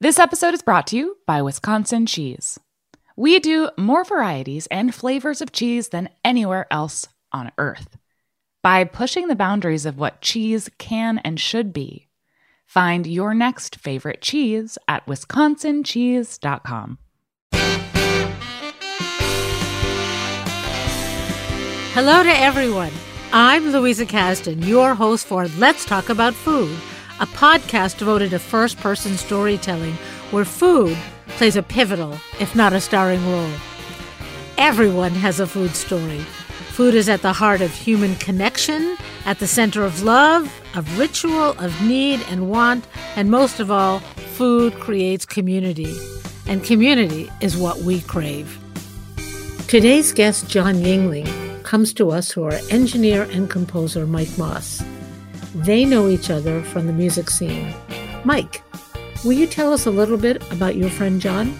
This episode is brought to you by Wisconsin Cheese. We do more varieties and flavors of cheese than anywhere else on earth. By pushing the boundaries of what cheese can and should be, find your next favorite cheese at wisconsincheese.com. Hello to everyone. I'm Louisa Kasdon, your host for Let's Talk About Food a podcast devoted to first person storytelling where food plays a pivotal, if not a starring role. Everyone has a food story. Food is at the heart of human connection, at the center of love, of ritual, of need and want, and most of all, food creates community. And community is what we crave. Today's guest, John Yingling, comes to us through our engineer and composer, Mike Moss. They know each other from the music scene. Mike, will you tell us a little bit about your friend John?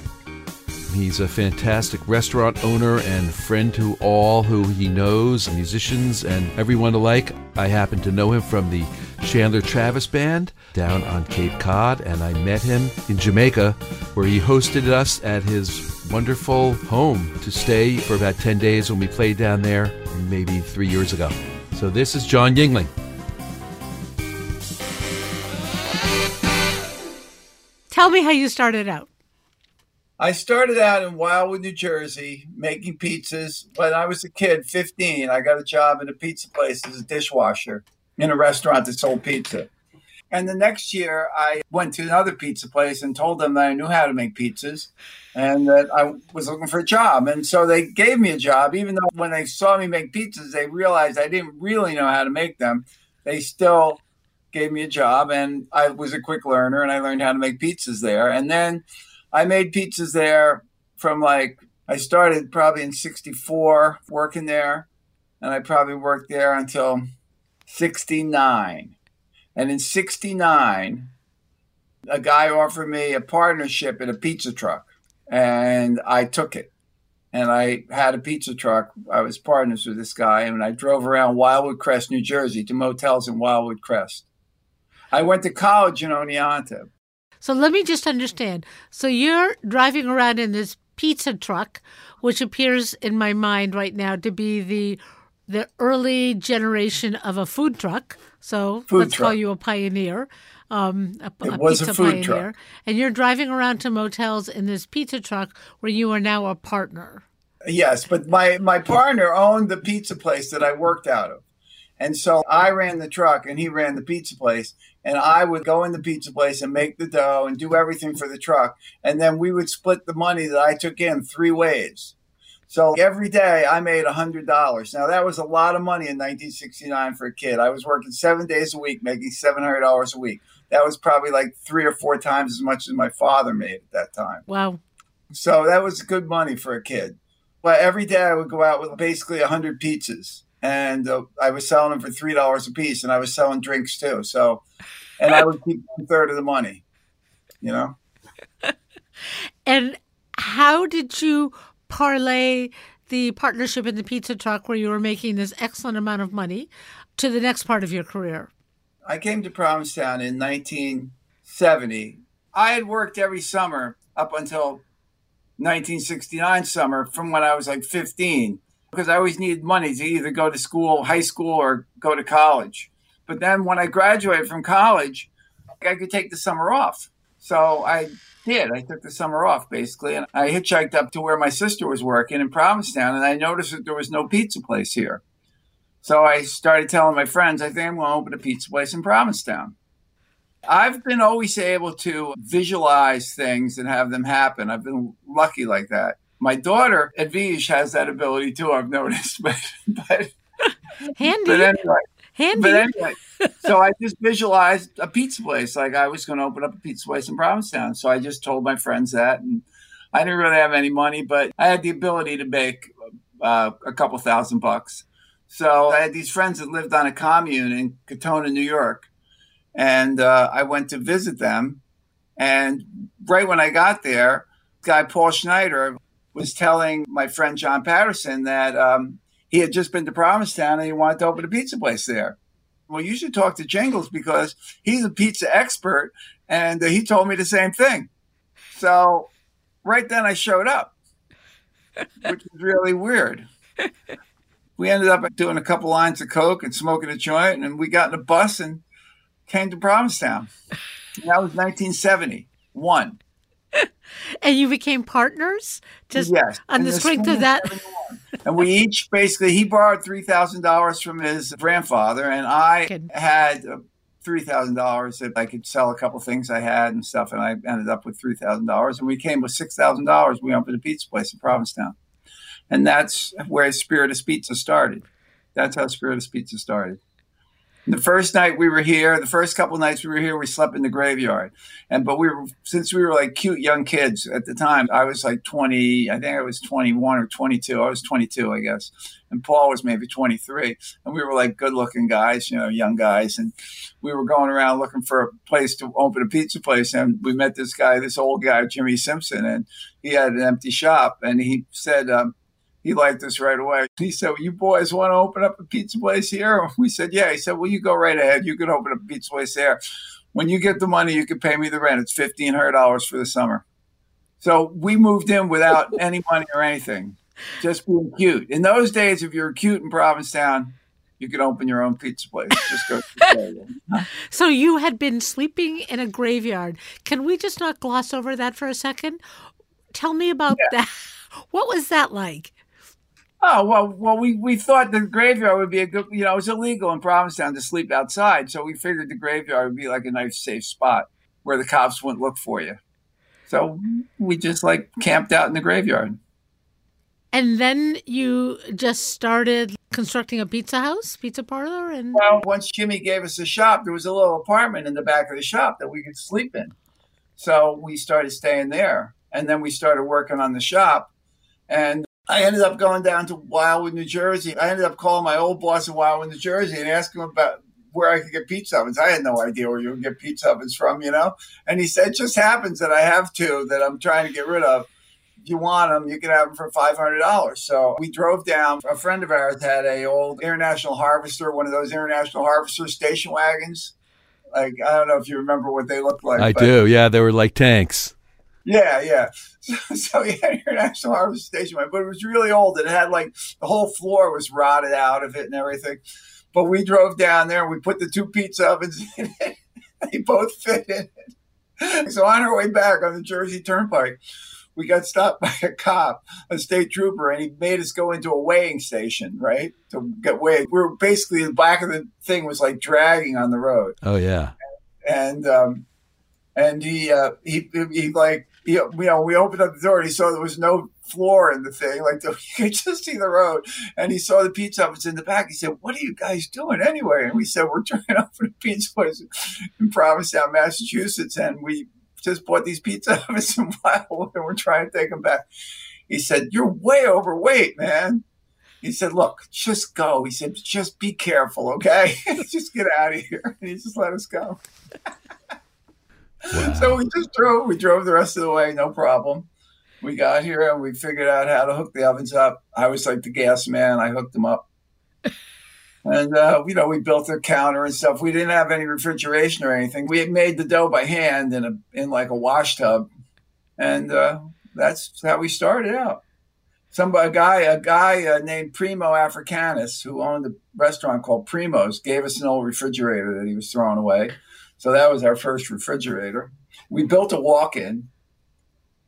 He's a fantastic restaurant owner and friend to all who he knows, musicians and everyone alike. I happen to know him from the Chandler Travis Band down on Cape Cod, and I met him in Jamaica, where he hosted us at his wonderful home to stay for about 10 days when we played down there maybe three years ago. So, this is John Yingling. Tell me how you started out. I started out in Wildwood, New Jersey, making pizzas. When I was a kid, 15, I got a job in a pizza place as a dishwasher in a restaurant that sold pizza. And the next year, I went to another pizza place and told them that I knew how to make pizzas and that I was looking for a job. And so they gave me a job, even though when they saw me make pizzas, they realized I didn't really know how to make them. They still gave me a job and I was a quick learner and I learned how to make pizzas there. And then I made pizzas there from like, I started probably in 64 working there and I probably worked there until 69. And in 69, a guy offered me a partnership in a pizza truck and I took it. And I had a pizza truck. I was partners with this guy, and I drove around Wildwood Crest, New Jersey, to motels in Wildwood Crest. I went to college in Oneonta. So let me just understand. So you're driving around in this pizza truck, which appears in my mind right now to be the the early generation of a food truck. So food let's truck. call you a pioneer. Um, a, it a was pizza a food pioneer. truck. And you're driving around to motels in this pizza truck where you are now a partner. Yes, but my my partner owned the pizza place that I worked out of. And so I ran the truck and he ran the pizza place. And I would go in the pizza place and make the dough and do everything for the truck. And then we would split the money that I took in three ways. So every day I made $100. Now that was a lot of money in 1969 for a kid. I was working seven days a week, making $700 a week. That was probably like three or four times as much as my father made at that time. Wow. So that was good money for a kid. But every day I would go out with basically 100 pizzas and uh, I was selling them for three dollars a piece, and I was selling drinks too. So, and I would keep one third of the money, you know. and how did you parlay the partnership in the pizza truck, where you were making this excellent amount of money, to the next part of your career? I came to Provincetown in 1970. I had worked every summer up until 1969 summer, from when I was like 15 because I always needed money to either go to school, high school, or go to college. But then when I graduated from college, I could take the summer off. So I did. I took the summer off basically, and I hitchhiked up to where my sister was working in Provincetown, and I noticed that there was no pizza place here. So I started telling my friends, I think I'm going to open a pizza place in Provincetown. I've been always able to visualize things and have them happen. I've been lucky like that my daughter Edwige has that ability too. I've noticed, but but handy. But anyway, handy. But anyway, so I just visualized a pizza place. Like I was going to open up a pizza place in Provincetown. So I just told my friends that, and I didn't really have any money, but I had the ability to make uh, a couple thousand bucks. So I had these friends that lived on a commune in Katonah, New York, and uh, I went to visit them. And right when I got there, guy Paul Schneider was telling my friend John Patterson that um, he had just been to Provincetown and he wanted to open a pizza place there. Well, you should talk to Jingles because he's a pizza expert, and uh, he told me the same thing. So right then I showed up, which was really weird. We ended up doing a couple lines of coke and smoking a joint, and we got in a bus and came to Provincetown. That was 1971. And you became partners just yes, on the strength of that. and we each basically he borrowed three thousand dollars from his grandfather, and I Good. had uh, three thousand dollars that I could sell a couple things I had and stuff, and I ended up with three thousand dollars, and we came with six thousand dollars. We opened a pizza place in Provincetown, and that's where Spiritus Pizza started. That's how Spiritus Pizza started. The first night we were here, the first couple nights we were here, we slept in the graveyard. And but we were since we were like cute young kids at the time. I was like twenty, I think I was twenty one or twenty two. I was twenty two, I guess, and Paul was maybe twenty three. And we were like good looking guys, you know, young guys, and we were going around looking for a place to open a pizza place. And we met this guy, this old guy, Jimmy Simpson, and he had an empty shop, and he said. Um, he liked us right away. He said, well, "You boys want to open up a pizza place here?" We said, "Yeah." He said, "Well, you go right ahead. You can open up a pizza place there. When you get the money, you can pay me the rent. It's fifteen hundred dollars for the summer." So we moved in without any money or anything, just being cute. In those days, if you were cute in Provincetown, you could open your own pizza place. Just go. So you had been sleeping in a graveyard. Can we just not gloss over that for a second? Tell me about that. What was that like? Oh well, well, we, we thought the graveyard would be a good, you know, it was illegal in Provincetown to sleep outside, so we figured the graveyard would be like a nice, safe spot where the cops wouldn't look for you. So we just like camped out in the graveyard. And then you just started constructing a pizza house, pizza parlor, and Well, once Jimmy gave us a shop, there was a little apartment in the back of the shop that we could sleep in. So we started staying there, and then we started working on the shop, and I ended up going down to Wildwood, New Jersey. I ended up calling my old boss in Wildwood, New Jersey, and asking him about where I could get pizza ovens. I had no idea where you would get pizza ovens from, you know. And he said, "It just happens that I have two that I'm trying to get rid of. If you want them, you can have them for five hundred dollars." So we drove down. A friend of ours had a old International Harvester, one of those International Harvester station wagons. Like I don't know if you remember what they looked like. I do. Yeah, they were like tanks. Yeah, yeah. So, so he had International Harvest Station, but it was really old. It had like the whole floor was rotted out of it and everything. But we drove down there and we put the two pizza ovens in it. They both fit in it. So on our way back on the Jersey Turnpike, we got stopped by a cop, a state trooper, and he made us go into a weighing station, right? To get weighed. We were basically the back of the thing was like dragging on the road Oh yeah. and um, and he uh, he he like you know we opened up the door and he saw there was no floor in the thing like the, you could just see the road and he saw the pizza ovens in the back he said what are you guys doing anyway and we said we're trying to open a pizza place in Provincetown Massachusetts and we just bought these pizza ovens in Wildwood and we're trying to take them back he said you're way overweight man he said, "Look, just go." He said, "Just be careful, okay? just get out of here." And he just let us go. Wow. So we just drove. We drove the rest of the way, no problem. We got here and we figured out how to hook the ovens up. I was like the gas man. I hooked them up. And, uh, you know, we built a counter and stuff. We didn't have any refrigeration or anything. We had made the dough by hand in a in like a wash tub. And uh, that's how we started out. Some a guy, a guy uh, named Primo Africanus, who owned a restaurant called Primo's, gave us an old refrigerator that he was throwing away. So that was our first refrigerator. We built a walk-in,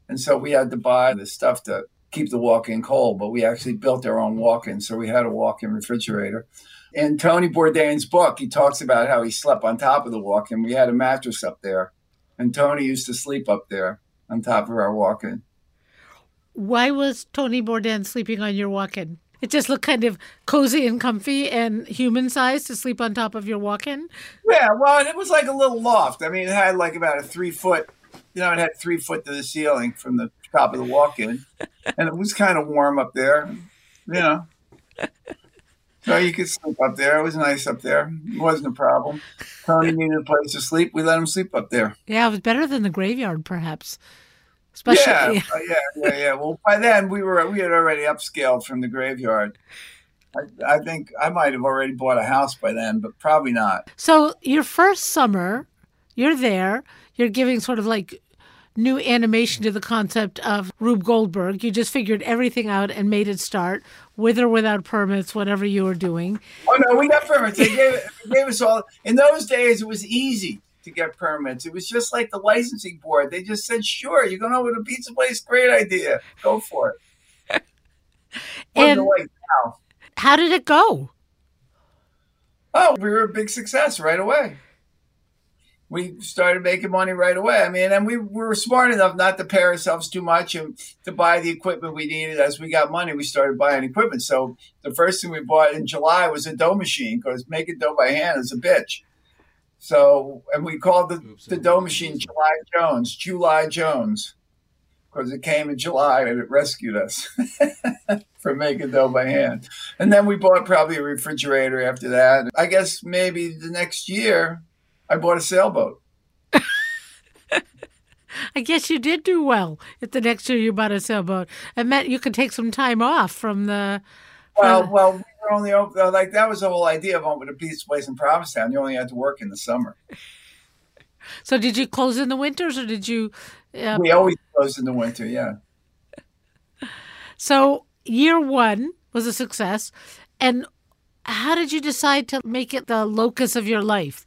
and so we had to buy the stuff to keep the walk-in cold. But we actually built our own walk-in, so we had a walk-in refrigerator. In Tony Bourdain's book, he talks about how he slept on top of the walk-in. We had a mattress up there, and Tony used to sleep up there on top of our walk-in. why was Tony Bourdain sleeping on your walk-in? It just looked kind of cozy and comfy and human sized to sleep on top of your walk-in. Yeah, well, it was like a little loft. I mean, it had like about a three foot, you know, it had three foot to the ceiling from the top of the walk in. And it was kind of warm up there, you know. So you could sleep up there. It was nice up there. It wasn't a problem. Tony needed a place to sleep. We let him sleep up there. Yeah, it was better than the graveyard, perhaps. Especially, yeah, uh, yeah, yeah, yeah. Well, by then we were we had already upscaled from the graveyard. I, I think I might have already bought a house by then, but probably not. So your first summer, you're there. You're giving sort of like new animation to the concept of Rube Goldberg. You just figured everything out and made it start with or without permits, whatever you were doing. Oh no, we got permits. They gave, they gave us all. In those days, it was easy to get permits. It was just like the licensing board. They just said, "Sure, you're going over to pizza place. Great idea. Go for it." And how did it go? Oh, we were a big success right away. We started making money right away. I mean, and we, we were smart enough not to pay ourselves too much and to buy the equipment we needed. As we got money, we started buying equipment. So the first thing we bought in July was a dough machine because making dough by hand is a bitch. So, and we called the, the dough machine July Jones, July Jones, because it came in July and it rescued us from making dough by hand. And then we bought probably a refrigerator after that. I guess maybe the next year I bought a sailboat. I guess you did do well if the next year you bought a sailboat. It meant you could take some time off from the. Well, well, we were only open, like that was the whole idea of opening a pizza place in Provincetown. You only had to work in the summer. So did you close in the winters or did you? Uh, We always closed in the winter. Yeah. so year one was a success, and how did you decide to make it the locus of your life?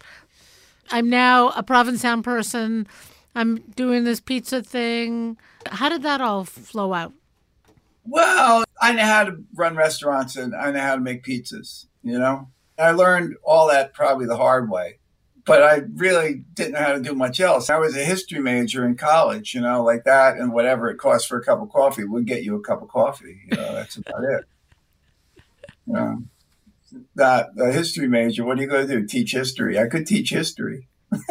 I'm now a Provincetown person. I'm doing this pizza thing. How did that all flow out? Well, I know how to run restaurants and I know how to make pizzas, you know? I learned all that probably the hard way, but I really didn't know how to do much else. I was a history major in college, you know, like that and whatever it costs for a cup of coffee would get you a cup of coffee. You know, that's about it. You know, that a history major, what are you going to do? Teach history? I could teach history.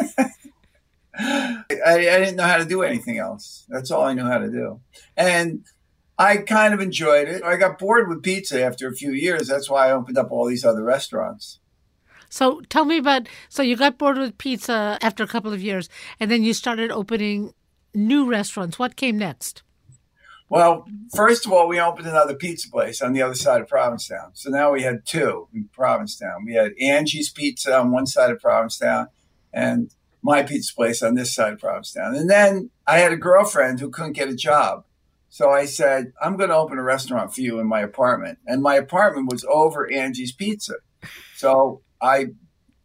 I, I didn't know how to do anything else. That's all I knew how to do. And I kind of enjoyed it. I got bored with pizza after a few years. That's why I opened up all these other restaurants. So tell me about. So you got bored with pizza after a couple of years, and then you started opening new restaurants. What came next? Well, first of all, we opened another pizza place on the other side of Provincetown. So now we had two in Provincetown. We had Angie's Pizza on one side of Provincetown and my pizza place on this side of Provincetown. And then I had a girlfriend who couldn't get a job. So I said, I'm going to open a restaurant for you in my apartment. And my apartment was over Angie's Pizza. So I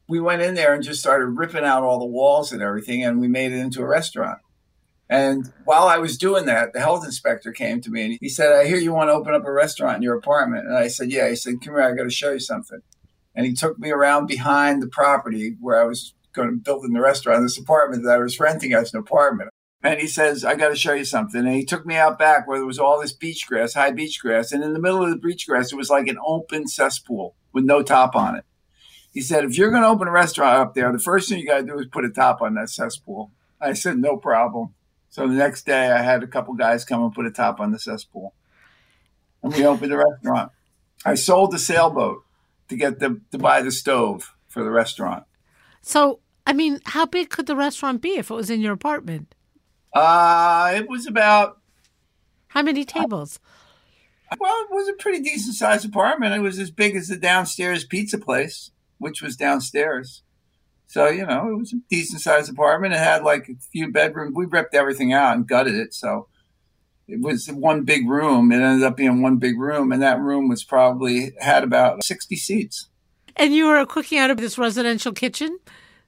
we went in there and just started ripping out all the walls and everything and we made it into a restaurant. And while I was doing that, the health inspector came to me and he said, I hear you want to open up a restaurant in your apartment. And I said, Yeah. He said, Come here, I got to show you something. And he took me around behind the property where I was going to build in the restaurant, this apartment that I was renting as an apartment. And he says, I got to show you something. And he took me out back where there was all this beach grass, high beach grass. And in the middle of the beach grass, it was like an open cesspool with no top on it. He said, if you're going to open a restaurant up there, the first thing you got to do is put a top on that cesspool. I said, no problem. So the next day, I had a couple guys come and put a top on the cesspool. And we opened the restaurant. I sold the sailboat to get the to buy the stove for the restaurant. So I mean, how big could the restaurant be if it was in your apartment? Uh, it was about How many tables? Well, it was a pretty decent sized apartment. It was as big as the downstairs pizza place, which was downstairs. So, you know, it was a decent sized apartment. It had like a few bedrooms. We ripped everything out and gutted it. So it was one big room. It ended up being one big room. And that room was probably had about 60 seats. And you were cooking out of this residential kitchen?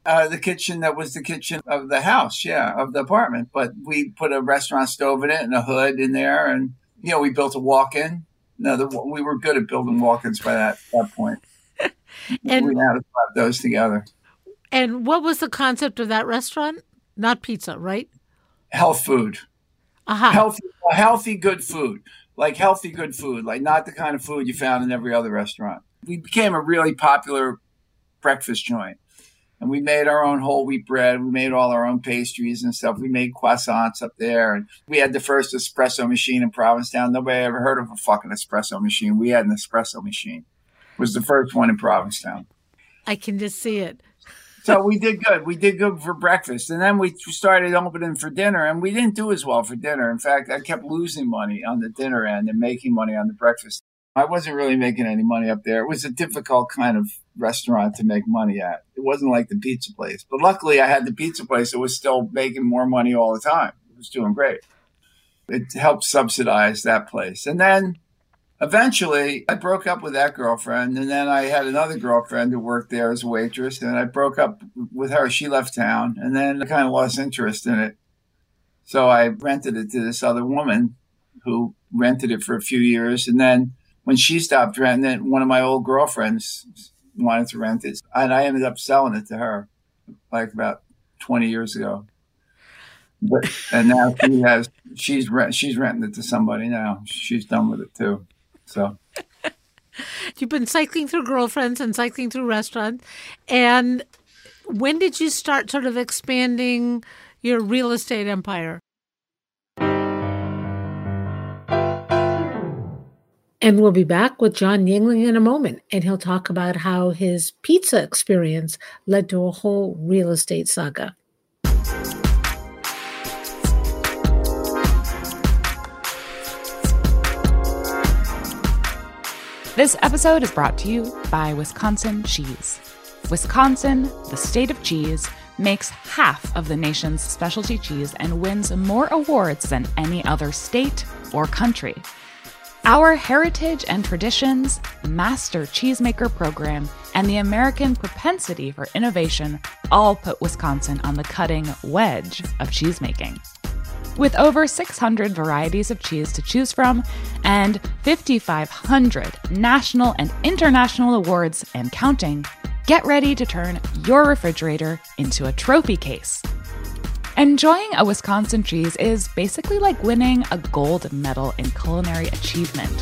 Uh, the kitchen that was the kitchen of the house, yeah, of the apartment. But we put a restaurant stove in it and a hood in there. And, you know, we built a walk in. No, the, we were good at building walk ins by that, that point. And- we had to slap those together. And what was the concept of that restaurant? Not pizza, right? Health food, Aha. healthy, healthy, good food, like healthy, good food, like not the kind of food you found in every other restaurant. We became a really popular breakfast joint. And we made our own whole wheat bread. We made all our own pastries and stuff. We made croissants up there. And we had the first espresso machine in Provincetown. Nobody ever heard of a fucking espresso machine. We had an espresso machine. It was the first one in Provincetown. I can just see it. So we did good. We did good for breakfast. And then we started opening for dinner, and we didn't do as well for dinner. In fact, I kept losing money on the dinner end and making money on the breakfast. I wasn't really making any money up there. It was a difficult kind of restaurant to make money at. It wasn't like the pizza place. But luckily, I had the pizza place that was still making more money all the time. It was doing great. It helped subsidize that place. And then eventually I broke up with that girlfriend. And then I had another girlfriend who worked there as a waitress. And I broke up with her. She left town. And then I kind of lost interest in it. So I rented it to this other woman who rented it for a few years. And then when she stopped renting it, one of my old girlfriends wanted to rent it. And I ended up selling it to her like about 20 years ago. But, and now she has she's rent, she's renting it to somebody now. She's done with it too. So you've been cycling through girlfriends and cycling through restaurants. And when did you start sort of expanding your real estate empire? And we'll be back with John Yingling in a moment, and he'll talk about how his pizza experience led to a whole real estate saga. This episode is brought to you by Wisconsin Cheese. Wisconsin, the state of cheese, makes half of the nation's specialty cheese and wins more awards than any other state or country. Our heritage and traditions, master cheesemaker program, and the American propensity for innovation all put Wisconsin on the cutting wedge of cheesemaking. With over 600 varieties of cheese to choose from and 5,500 national and international awards and counting, get ready to turn your refrigerator into a trophy case. Enjoying a Wisconsin cheese is basically like winning a gold medal in culinary achievement.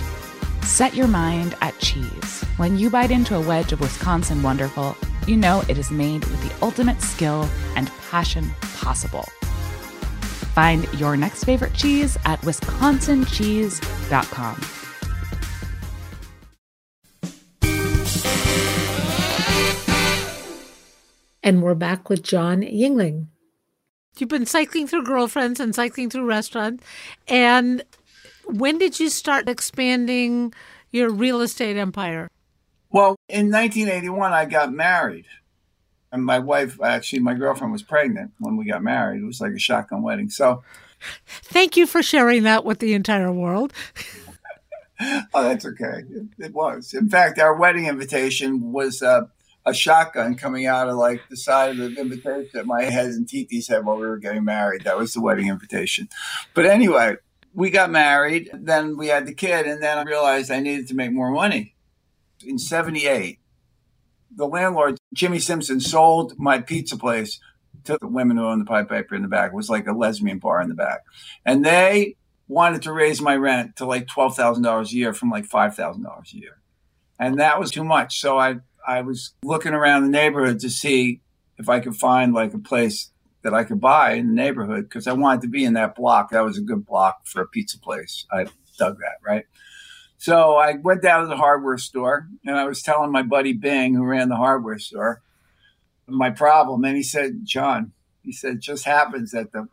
Set your mind at cheese. When you bite into a wedge of Wisconsin Wonderful, you know it is made with the ultimate skill and passion possible. Find your next favorite cheese at wisconsincheese.com. And we're back with John Yingling. You've been cycling through girlfriends and cycling through restaurants. And when did you start expanding your real estate empire? Well, in 1981, I got married. And my wife, actually, my girlfriend was pregnant when we got married. It was like a shotgun wedding. So, thank you for sharing that with the entire world. oh, that's okay. It, it, was. In fact, our wedding invitation was uh, a shotgun coming out of like the side of the invitation that my head and Titi's had while we were getting married. That was the wedding invitation. But anyway, we got married. Then we had the kid, and then I realized I needed to make more money. In '78, the landlord Jimmy Simpson sold my pizza place to the women who owned the Pied Piper in the back. It was like a lesbian bar in the back, and they wanted to raise my rent to like twelve thousand dollars a year from like five thousand dollars a year, and that was too much. So I I was looking around the neighborhood to see if I could find like a place that I could buy in the neighborhood because I wanted to be in that block. That was a good block for a pizza place. I dug that, right? So I went down to the hardware store and I was telling my buddy Bing, who ran the hardware store, my problem. And he said, John, he said, it just happens that the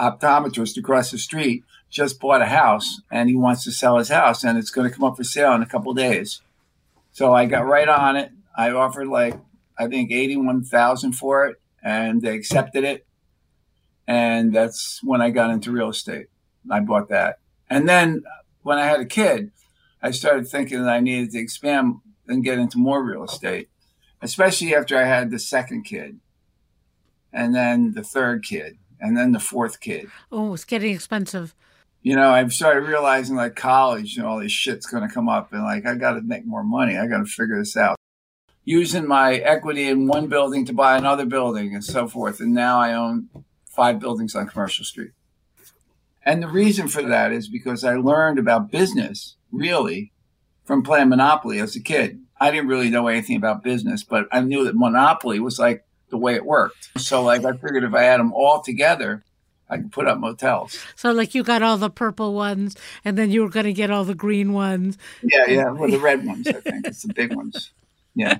optometrist across the street just bought a house and he wants to sell his house and it's going to come up for sale in a couple days. So I got right on it. I offered like I think eighty one thousand for it, and they accepted it. And that's when I got into real estate. I bought that, and then when I had a kid, I started thinking that I needed to expand and get into more real estate, especially after I had the second kid, and then the third kid, and then the fourth kid. Oh, it's getting expensive you know, I've started realizing like college, you know, all this shit's going to come up and like, I got to make more money. I got to figure this out. Using my equity in one building to buy another building and so forth. And now I own five buildings on Commercial Street. And the reason for that is because I learned about business really from playing Monopoly as a kid. I didn't really know anything about business, but I knew that Monopoly was like the way it worked. So like I figured if I had them all together, I can put up motels. So, like, you got all the purple ones, and then you were going to get all the green ones. Yeah, yeah, well, the red ones. I think it's the big ones. Yeah.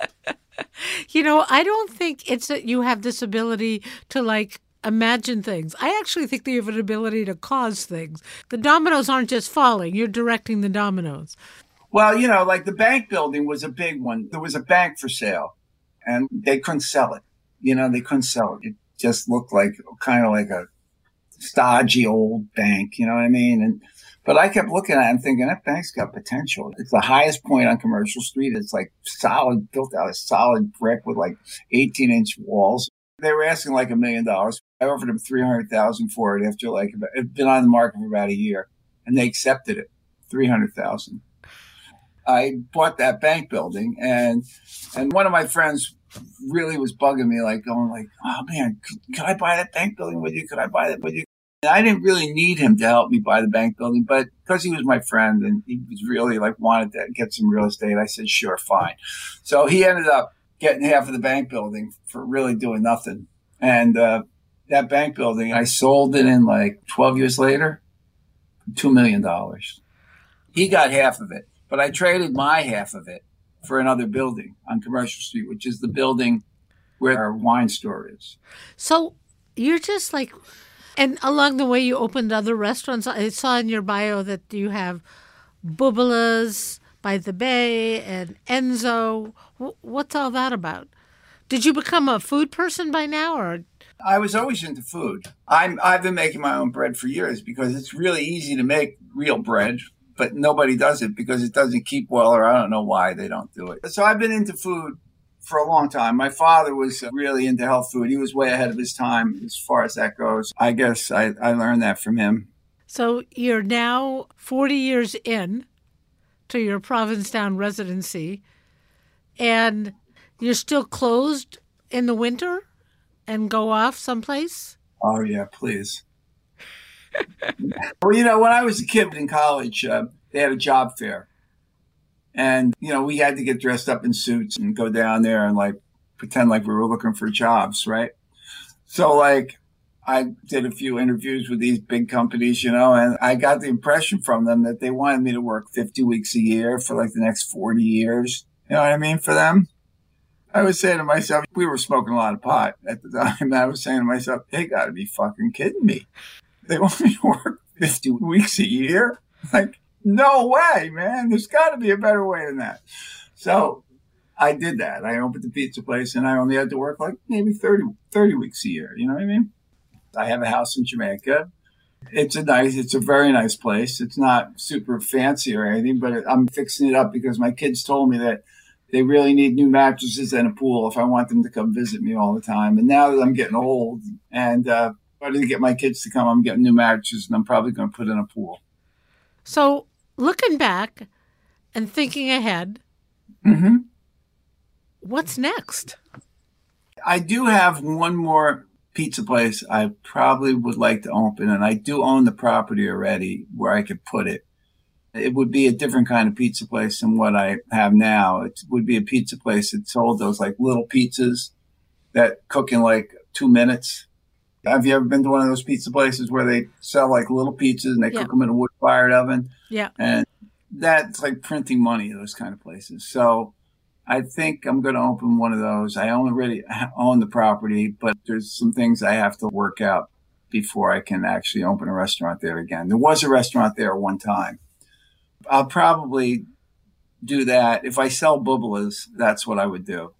you know, I don't think it's that you have this ability to like imagine things. I actually think that you have an ability to cause things. The dominoes aren't just falling; you're directing the dominoes. Well, you know, like the bank building was a big one. There was a bank for sale, and they couldn't sell it. You know, they couldn't sell it. It just looked like kind of like a stodgy old bank, you know what I mean? And but I kept looking at it and thinking that bank's got potential. It's the highest point on Commercial Street. It's like solid, built out of solid brick with like 18 inch walls. They were asking like a million dollars. I offered them 300,000 for it after like, it'd been on the market for about a year and they accepted it, 300,000. I bought that bank building and, and one of my friends really was bugging me, like going like, oh man, could, could I buy that bank building with you? Could I buy that with you? I didn't really need him to help me buy the bank building, but because he was my friend and he was really like wanted to get some real estate, I said, sure, fine. So he ended up getting half of the bank building for really doing nothing. And, uh, that bank building, I sold it in like 12 years later, $2 million. He got half of it, but I traded my half of it for another building on Commercial Street, which is the building where our wine store is. So you're just like and along the way, you opened other restaurants. I saw in your bio that you have Bubala's by the Bay and Enzo. What's all that about? Did you become a food person by now, or? I was always into food. I'm I've been making my own bread for years because it's really easy to make real bread, but nobody does it because it doesn't keep well, or I don't know why they don't do it. So I've been into food for a long time. My father was uh, really into health food. He was way ahead of his time as far as that goes. I guess I, I learned that from him. So you're now 40 years in to your Provincetown residency, and you're still closed in the winter and go off someplace? Oh, yeah, please. Well, you know, when I was a kid in college, uh, they had a job fair and, you know, we had to get dressed up in suits and go down there and like pretend like we were looking for jobs, right? So, like, I did a few interviews with these big companies, you know, and I got the impression from them that they wanted me to work 50 weeks a year for like the next 40 years. You know what I mean? For them. I was saying to myself, we were smoking a lot of pot at the time. I was saying to myself, they got to be fucking kidding me. They want me to work 50 weeks a year? Like, no way, man. There's got to be a better way than that. So I did that. I opened the pizza place and I only had to work like maybe 30, 30 weeks a year. You know what I mean? I have a house in Jamaica. It's a nice, it's a very nice place. It's not super fancy or anything, but I'm fixing it up because my kids told me that they really need new mattresses and a pool if I want them to come visit me all the time. And now that I'm getting old and uh, I to get my kids to come, I'm getting new mattresses and I'm probably going to put in a pool. So looking back and thinking ahead, mm-hmm. what's next? I do have one more pizza place I probably would like to open, and I do own the property already where I could put it. It would be a different kind of pizza place than what I have now. It would be a pizza place that sold those like little pizzas that cook in like two minutes. Have you ever been to one of those pizza places where they sell like little pizzas and they yeah. cook them in a wood fired oven? Yeah. And that's like printing money, those kind of places. So I think I'm going to open one of those. I already own the property, but there's some things I have to work out before I can actually open a restaurant there again. There was a restaurant there one time. I'll probably do that. If I sell Bubala's, that's what I would do.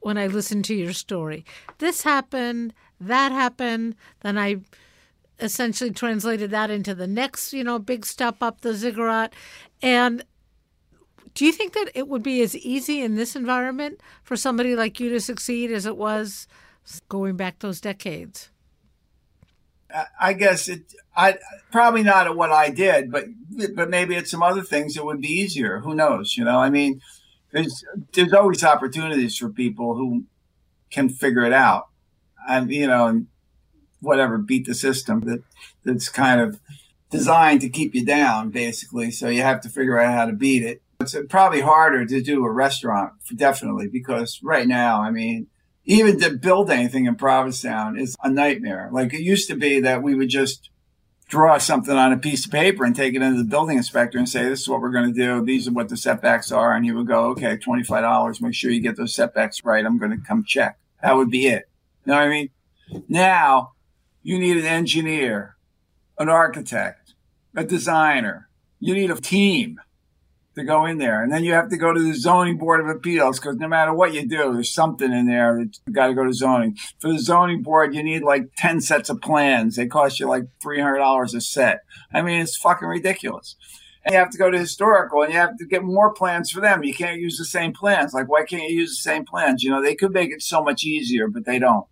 When I listen to your story, this happened that happened. Then I essentially translated that into the next, you know, big step up the ziggurat. And do you think that it would be as easy in this environment for somebody like you to succeed as it was going back those decades? I guess it. I probably not at what I did, but but maybe at some other things it would be easier. Who knows? You know, I mean, there's there's always opportunities for people who can figure it out and you know, and whatever, beat the system that that's kind of designed to keep you down, basically. So you have to figure out how to beat it. It's uh, probably harder to do a restaurant, definitely, because right now, I mean, even to build anything in Provincetown is a nightmare. Like it used to be that we would just draw something on a piece of paper and take it into the building inspector and say, this is what we're going to do. These are what the setbacks are. And he would go, okay, $25. Make sure you get those setbacks right. I'm going to come check. That would be it. Know what I mean? Now you need an engineer, an architect, a designer. You need a team to go in there. And then you have to go to the zoning board of appeals because no matter what you do, there's something in there that you got to go to zoning. For the zoning board, you need like 10 sets of plans. They cost you like $300 a set. I mean, it's fucking ridiculous. And you have to go to historical and you have to get more plans for them. You can't use the same plans. Like, why can't you use the same plans? You know, they could make it so much easier, but they don't.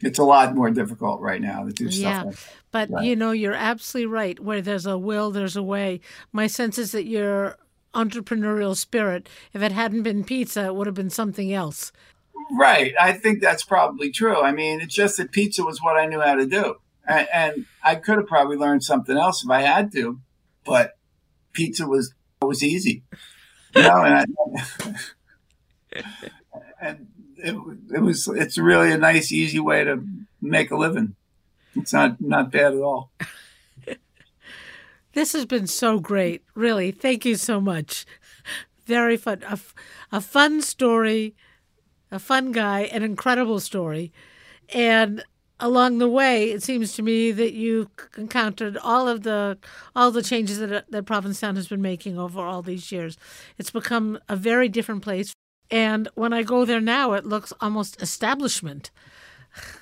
It's a lot more difficult right now to do stuff. Yeah. Like But you know, you're absolutely right. Where there's a will, there's a way. My sense is that your entrepreneurial spirit, if it hadn't been pizza, it would have been something else. Right. I think that's probably true. I mean, it's just that pizza was what I knew how to do. And, and I could have probably learned something else if I had to, but pizza was was easy. You know, and, I, and it, it was it's really a nice easy way to make a living. It's not not bad at all. This has been so great. Really. Thank you so much. Very fun. a, a fun story, a fun guy, an incredible story. And along the way, it seems to me that you encountered all of the all the changes that that Provincetown has been making over all these years. It's become a very different place. And when I go there now, it looks almost establishment.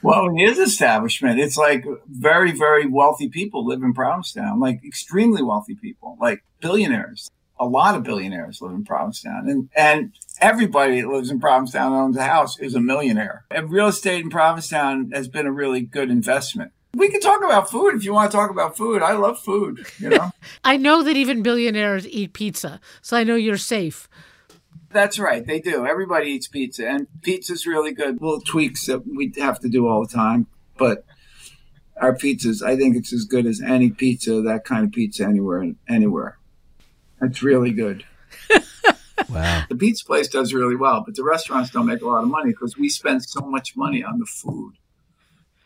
Well, it is establishment. It's like very, very wealthy people live in Provincetown, like extremely wealthy people, like billionaires. A lot of billionaires live in Provincetown, and and everybody that lives in Provincetown and owns a house is a millionaire. And real estate in Provincetown has been a really good investment. We can talk about food if you want to talk about food. I love food. You know, I know that even billionaires eat pizza, so I know you're safe. That's right. They do. Everybody eats pizza, and pizza's really good. Little tweaks that we have to do all the time, but our pizzas, I think it's as good as any pizza, that kind of pizza anywhere, anywhere. That's really good. Wow. The pizza place does really well, but the restaurants don't make a lot of money because we spend so much money on the food.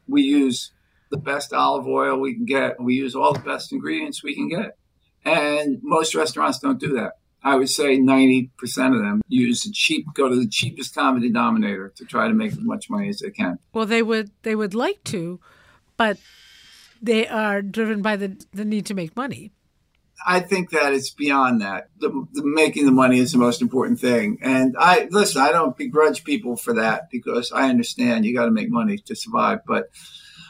We use the best olive oil we can get. We use all the best ingredients we can get. And most restaurants don't do that. I would say 90% of them use the cheap, go to the cheapest common denominator to try to make as much money as they can. Well, they would they would like to, but they are driven by the the need to make money. I think that it's beyond that. The, the making the money is the most important thing. And I listen. I don't begrudge people for that because I understand you got to make money to survive. But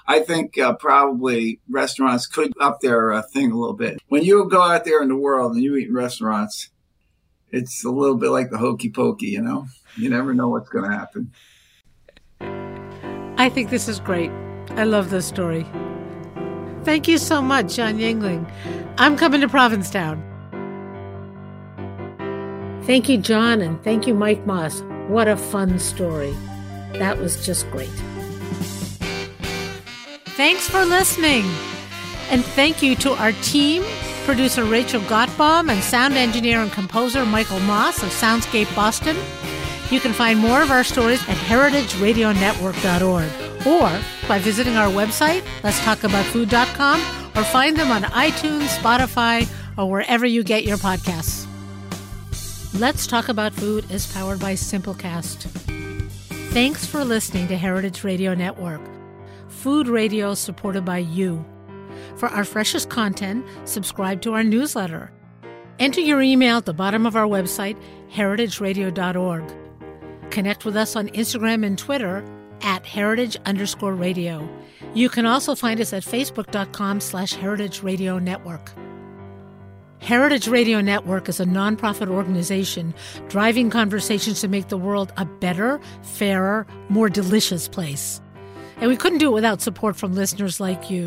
I think uh, probably restaurants could up their uh, thing a little bit. When you go out there in the world and you eat in restaurants, it's a little bit like the hokey pokey. You know, you never know what's going to happen. I think this is great. I love this story. Thank you so much, John Yingling. I'm coming to Provincetown. Thank you, John, and thank you, Mike Moss. What a fun story. That was just great. Thanks for listening. And thank you to our team, producer Rachel Gottbaum and sound engineer and composer Michael Moss of Soundscape Boston. You can find more of our stories at heritageradionetwork.org or by visiting our website, letstalkaboutfood.com, or find them on iTunes, Spotify, or wherever you get your podcasts. Let's Talk About Food is powered by Simplecast. Thanks for listening to Heritage Radio Network, food radio supported by you. For our freshest content, subscribe to our newsletter. Enter your email at the bottom of our website, heritageradio.org. Connect with us on Instagram and Twitter at heritage underscore radio. You can also find us at facebook.com slash heritage radio network. Heritage Radio Network is a nonprofit organization driving conversations to make the world a better, fairer, more delicious place. And we couldn't do it without support from listeners like you.